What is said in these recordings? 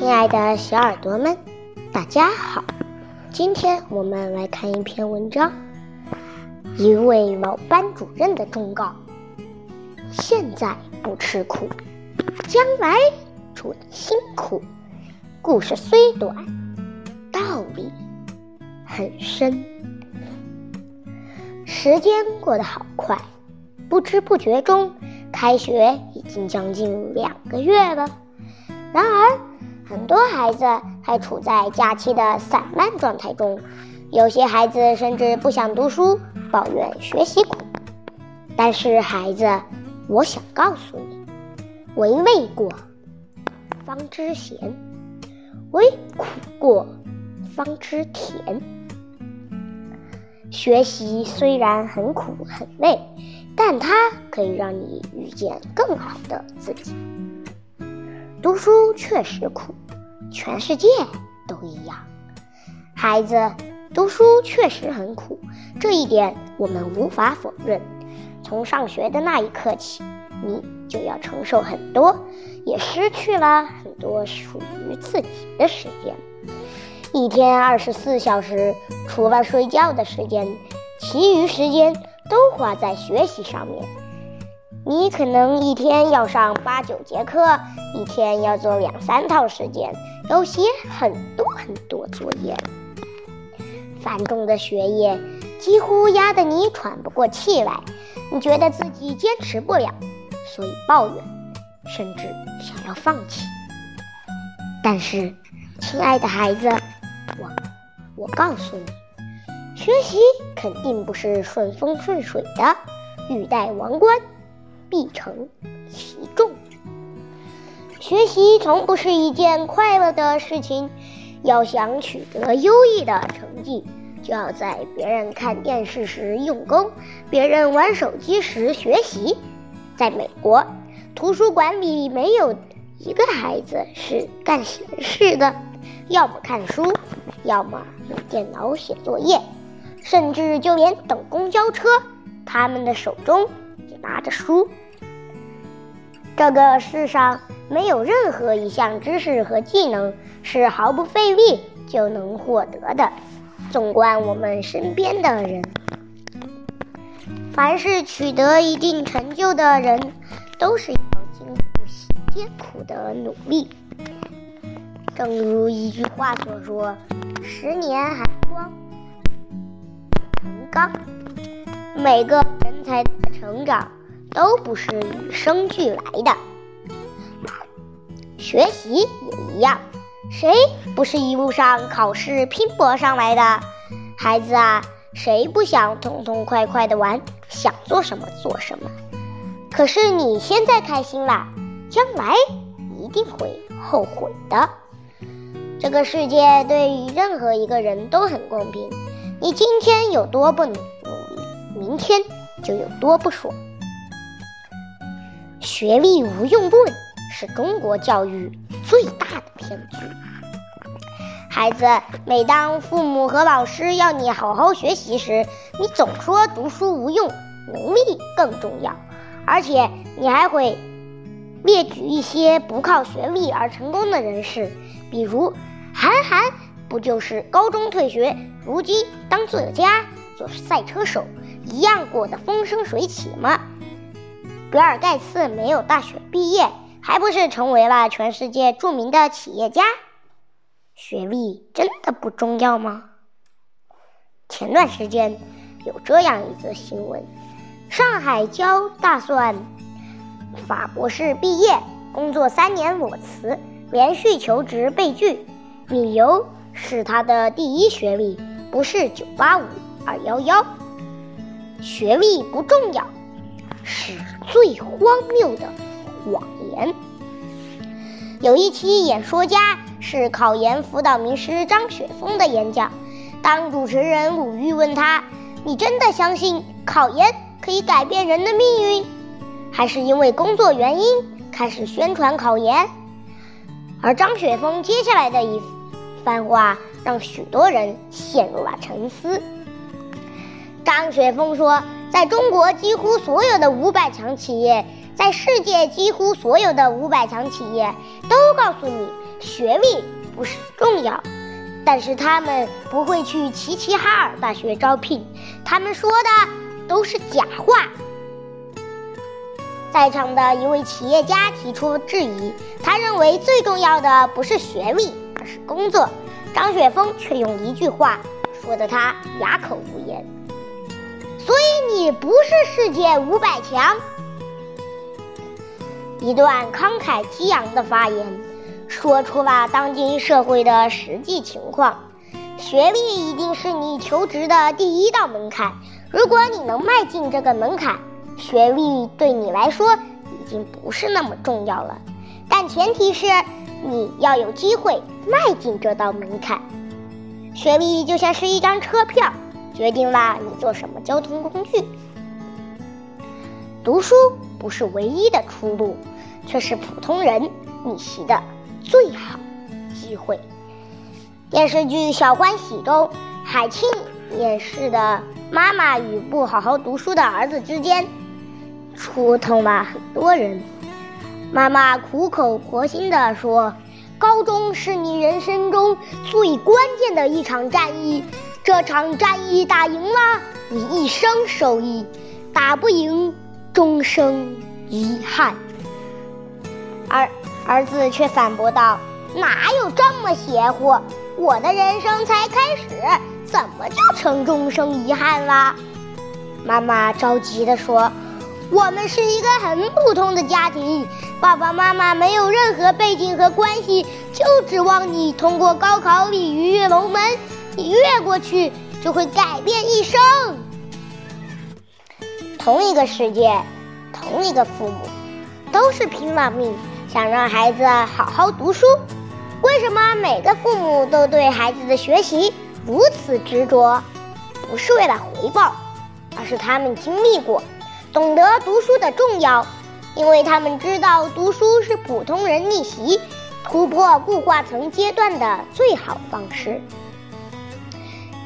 亲爱的小耳朵们，大家好！今天我们来看一篇文章，一位老班主任的忠告：现在不吃苦，将来准辛苦。故事虽短，道理很深。时间过得好快，不知不觉中，开学已经将近两个月了。然而，很多孩子还处在假期的散漫状态中，有些孩子甚至不想读书，抱怨学习苦。但是，孩子，我想告诉你：为味过，方知咸；为苦过，方知甜。学习虽然很苦很累，但它可以让你遇见更好的自己。读书确实苦，全世界都一样。孩子，读书确实很苦，这一点我们无法否认。从上学的那一刻起，你就要承受很多，也失去了很多属于自己的时间。一天二十四小时，除了睡觉的时间，其余时间都花在学习上面。你可能一天要上八九节课，一天要做两三套试卷，要写很多很多作业。繁重的学业几乎压得你喘不过气来，你觉得自己坚持不了，所以抱怨，甚至想要放弃。但是，亲爱的孩子，我我告诉你，学习肯定不是顺风顺水的，欲戴王冠。必承其重。学习从不是一件快乐的事情。要想取得优异的成绩，就要在别人看电视时用功，别人玩手机时学习。在美国，图书馆里没有一个孩子是干闲事的，要么看书，要么用电脑写作业，甚至就连等公交车，他们的手中。拿着书，这个世上没有任何一项知识和技能是毫不费力就能获得的。纵观我们身边的人，凡是取得一定成就的人，都是要经过艰苦的努力。正如一句话所说：“十年寒光成钢。”每个人才的成长都不是与生俱来的，学习也一样，谁不是一路上考试拼搏上来的？孩子啊，谁不想痛痛快快的玩，想做什么做什么？可是你现在开心了，将来一定会后悔的。这个世界对于任何一个人都很公平，你今天有多不努明天就有多不爽。学历无用论是中国教育最大的骗局。孩子，每当父母和老师要你好好学习时，你总说读书无用，能力更重要，而且你还会列举一些不靠学历而成功的人士，比如韩寒，不就是高中退学，如今当作家，做赛车手。一样过得风生水起吗？比尔盖茨没有大学毕业，还不是成为了全世界著名的企业家？学历真的不重要吗？前段时间有这样一则新闻：上海交大算法博士毕业，工作三年裸辞，连续求职被拒，理由是他的第一学历不是九八五二幺幺。学历不重要，是最荒谬的谎言。有一期演说家是考研辅导名师张雪峰的演讲，当主持人鲁豫问他：“你真的相信考研可以改变人的命运，还是因为工作原因开始宣传考研？”而张雪峰接下来的一番话让许多人陷入了沉思。张雪峰说：“在中国，几乎所有的五百强企业，在世界几乎所有的五百强企业，都告诉你，学历不是重要，但是他们不会去齐齐哈尔大学招聘，他们说的都是假话。在场的一位企业家提出质疑，他认为最重要的不是学历，而是工作。张雪峰却用一句话说得他哑口无言。你不是世界五百强。一段慷慨激昂的发言，说出了当今社会的实际情况。学历一定是你求职的第一道门槛。如果你能迈进这个门槛，学历对你来说已经不是那么重要了，但前提是你要有机会迈进这道门槛。学历就像是一张车票，决定了你坐什么交通工具。读书不是唯一的出路，却是普通人逆袭的最好机会。电视剧《小欢喜》中，海清演示的妈妈与不好好读书的儿子之间。触痛了很多人。妈妈苦口婆心地说：“高中是你人生中最关键的一场战役，这场战役打赢了，你一生受益；打不赢，终生遗憾。”而儿子却反驳道：“哪有这么邪乎？我的人生才开始，怎么就成终生遗憾了？”妈妈着急地说。我们是一个很普通的家庭，爸爸妈妈没有任何背景和关系，就指望你通过高考鲤鱼跃龙门，你越过去就会改变一生。同一个世界，同一个父母，都是拼了命想让孩子好好读书。为什么每个父母都对孩子的学习如此执着？不是为了回报，而是他们经历过。懂得读书的重要，因为他们知道读书是普通人逆袭、突破固化层阶段的最好方式。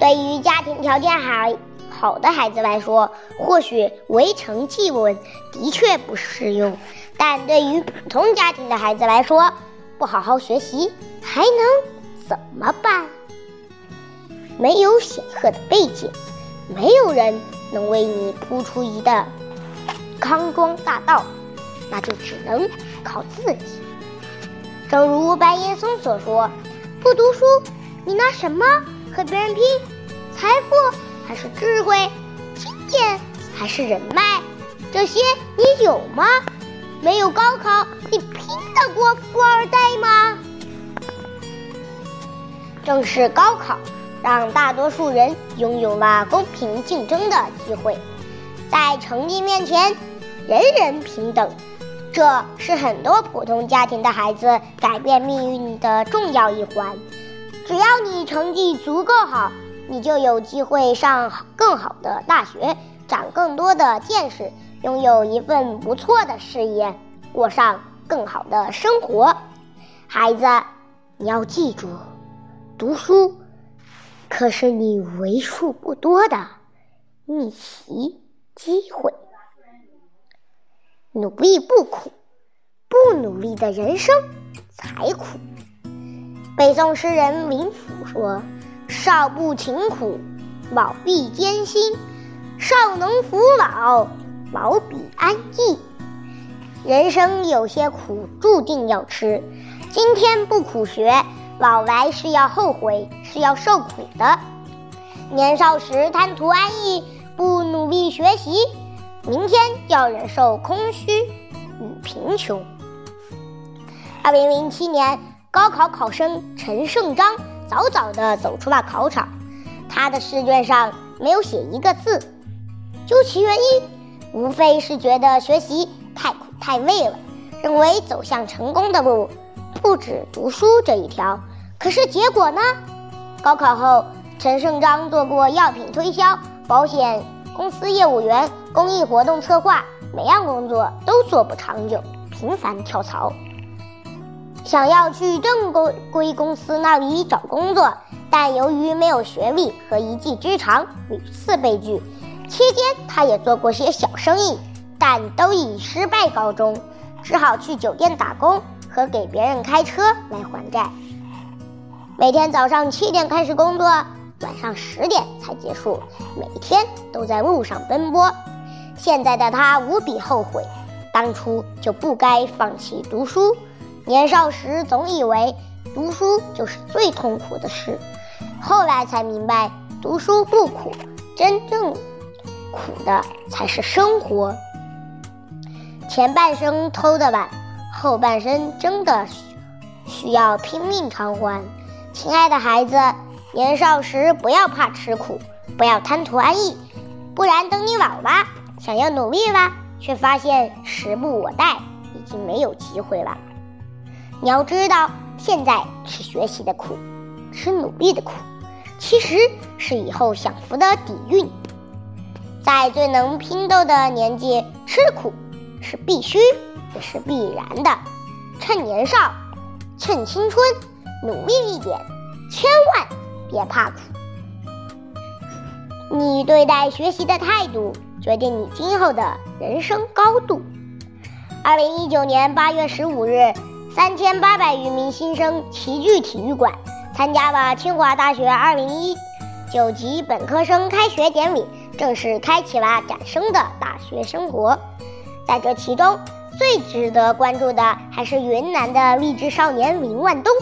对于家庭条件还好的孩子来说，或许围城记文的确不适用；但对于普通家庭的孩子来说，不好好学习还能怎么办？没有显赫的背景，没有人能为你铺出一道。康庄大道，那就只能靠自己。正如白岩松所说：“不读书，你拿什么和别人拼？财富还是智慧？经验还是人脉？这些你有吗？没有高考，你拼得过富二代吗？”正是高考，让大多数人拥有了公平竞争的机会。在成绩面前，人人平等，这是很多普通家庭的孩子改变命运的重要一环。只要你成绩足够好，你就有机会上更好的大学，长更多的见识，拥有一份不错的事业，过上更好的生活。孩子，你要记住，读书可是你为数不多的逆袭。机会，努力不苦，不努力的人生才苦。北宋诗人林甫说：“少不勤苦，老必艰辛；少能扶老，老必安逸。”人生有些苦，注定要吃。今天不苦学，老来是要后悔，是要受苦的。年少时贪图安逸。不努力学习，明天要忍受空虚与贫穷。二零零七年，高考考生陈胜章早早地走出了考场，他的试卷上没有写一个字。究其原因，无非是觉得学习太苦太累了，认为走向成功的路不止读书这一条。可是结果呢？高考后，陈胜章做过药品推销。保险公司业务员、公益活动策划，每样工作都做不长久，频繁跳槽。想要去正规公司那里找工作，但由于没有学历和一技之长，屡次被拒。期间，他也做过些小生意，但都以失败告终，只好去酒店打工，和给别人开车来还债。每天早上七点开始工作，晚上十点才结束，每天都在路上奔波。现在的他无比后悔，当初就不该放弃读书。年少时总以为读书就是最痛苦的事，后来才明白读书不苦，真正苦的才是生活。前半生偷的懒，后半生真的需要拼命偿还。亲爱的孩子，年少时不要怕吃苦，不要贪图安逸，不然等你老了，想要努力了，却发现时不我待，已经没有机会了。你要知道，现在吃学习的苦，吃努力的苦，其实是以后享福的底蕴。在最能拼斗的年纪吃苦。是必须，也是必然的。趁年少，趁青春，努力一点，千万别怕苦。你对待学习的态度，决定你今后的人生高度。二零一九年八月十五日，三千八百余名新生齐聚体育馆，参加了清华大学二零一九级本科生开学典礼，正式开启了崭新的大学生活。在这其中，最值得关注的还是云南的励志少年林万东。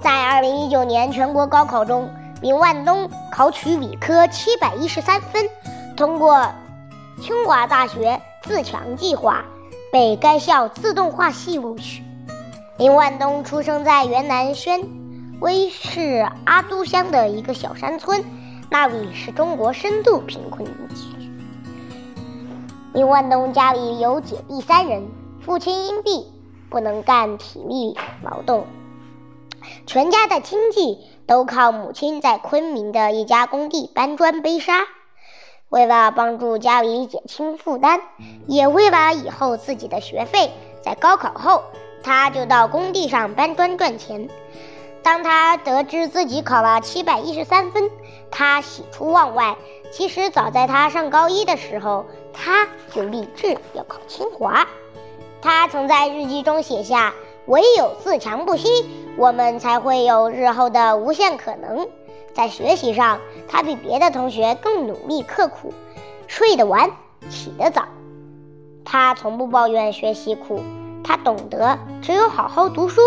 在2019年全国高考中，林万东考取理科713分，通过清华大学自强计划，被该校自动化系录取。林万东出生在云南宣威市阿都乡的一个小山村，那里是中国深度贫困地区。林万东家里有姐弟三人，父亲因病不能干体力劳动，全家的经济都靠母亲在昆明的一家工地搬砖背沙。为了帮助家里减轻负担，也为了以后自己的学费，在高考后，他就到工地上搬砖赚钱。当他得知自己考了七百一十三分，他喜出望外。其实早在他上高一的时候，他就立志要考清华。他曾在日记中写下：“唯有自强不息，我们才会有日后的无限可能。”在学习上，他比别的同学更努力刻苦，睡得晚，起得早。他从不抱怨学习苦，他懂得只有好好读书，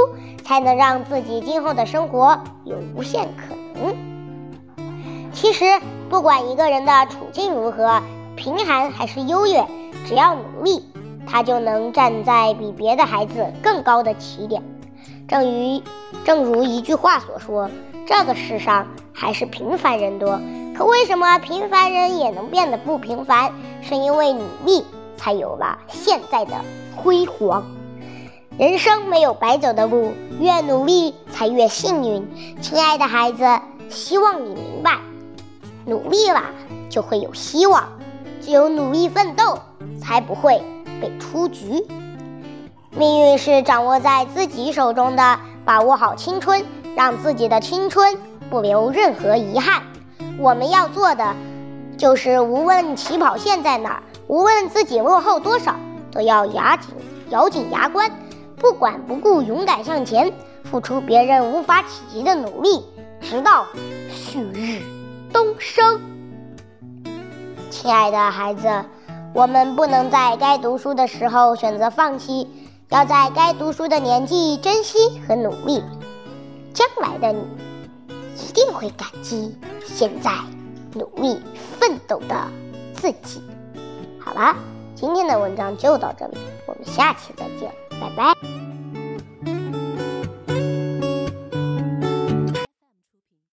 才能让自己今后的生活有无限可能。其实。不管一个人的处境如何，贫寒还是优越，只要努力，他就能站在比别的孩子更高的起点。正如正如一句话所说：“这个世上还是平凡人多。”可为什么平凡人也能变得不平凡？是因为努力，才有了现在的辉煌。人生没有白走的路，越努力才越幸运。亲爱的孩子，希望你明白。努力了就会有希望，只有努力奋斗，才不会被出局。命运是掌握在自己手中的，把握好青春，让自己的青春不留任何遗憾。我们要做的，就是无论起跑线在哪儿，无论自己落后多少，都要牙紧咬紧牙关，不管不顾，勇敢向前，付出别人无法企及的努力，直到旭日。东升，亲爱的孩子，我们不能在该读书的时候选择放弃，要在该读书的年纪珍惜和努力。将来的你一定会感激现在努力奋斗的自己。好了，今天的文章就到这里，我们下期再见，拜拜。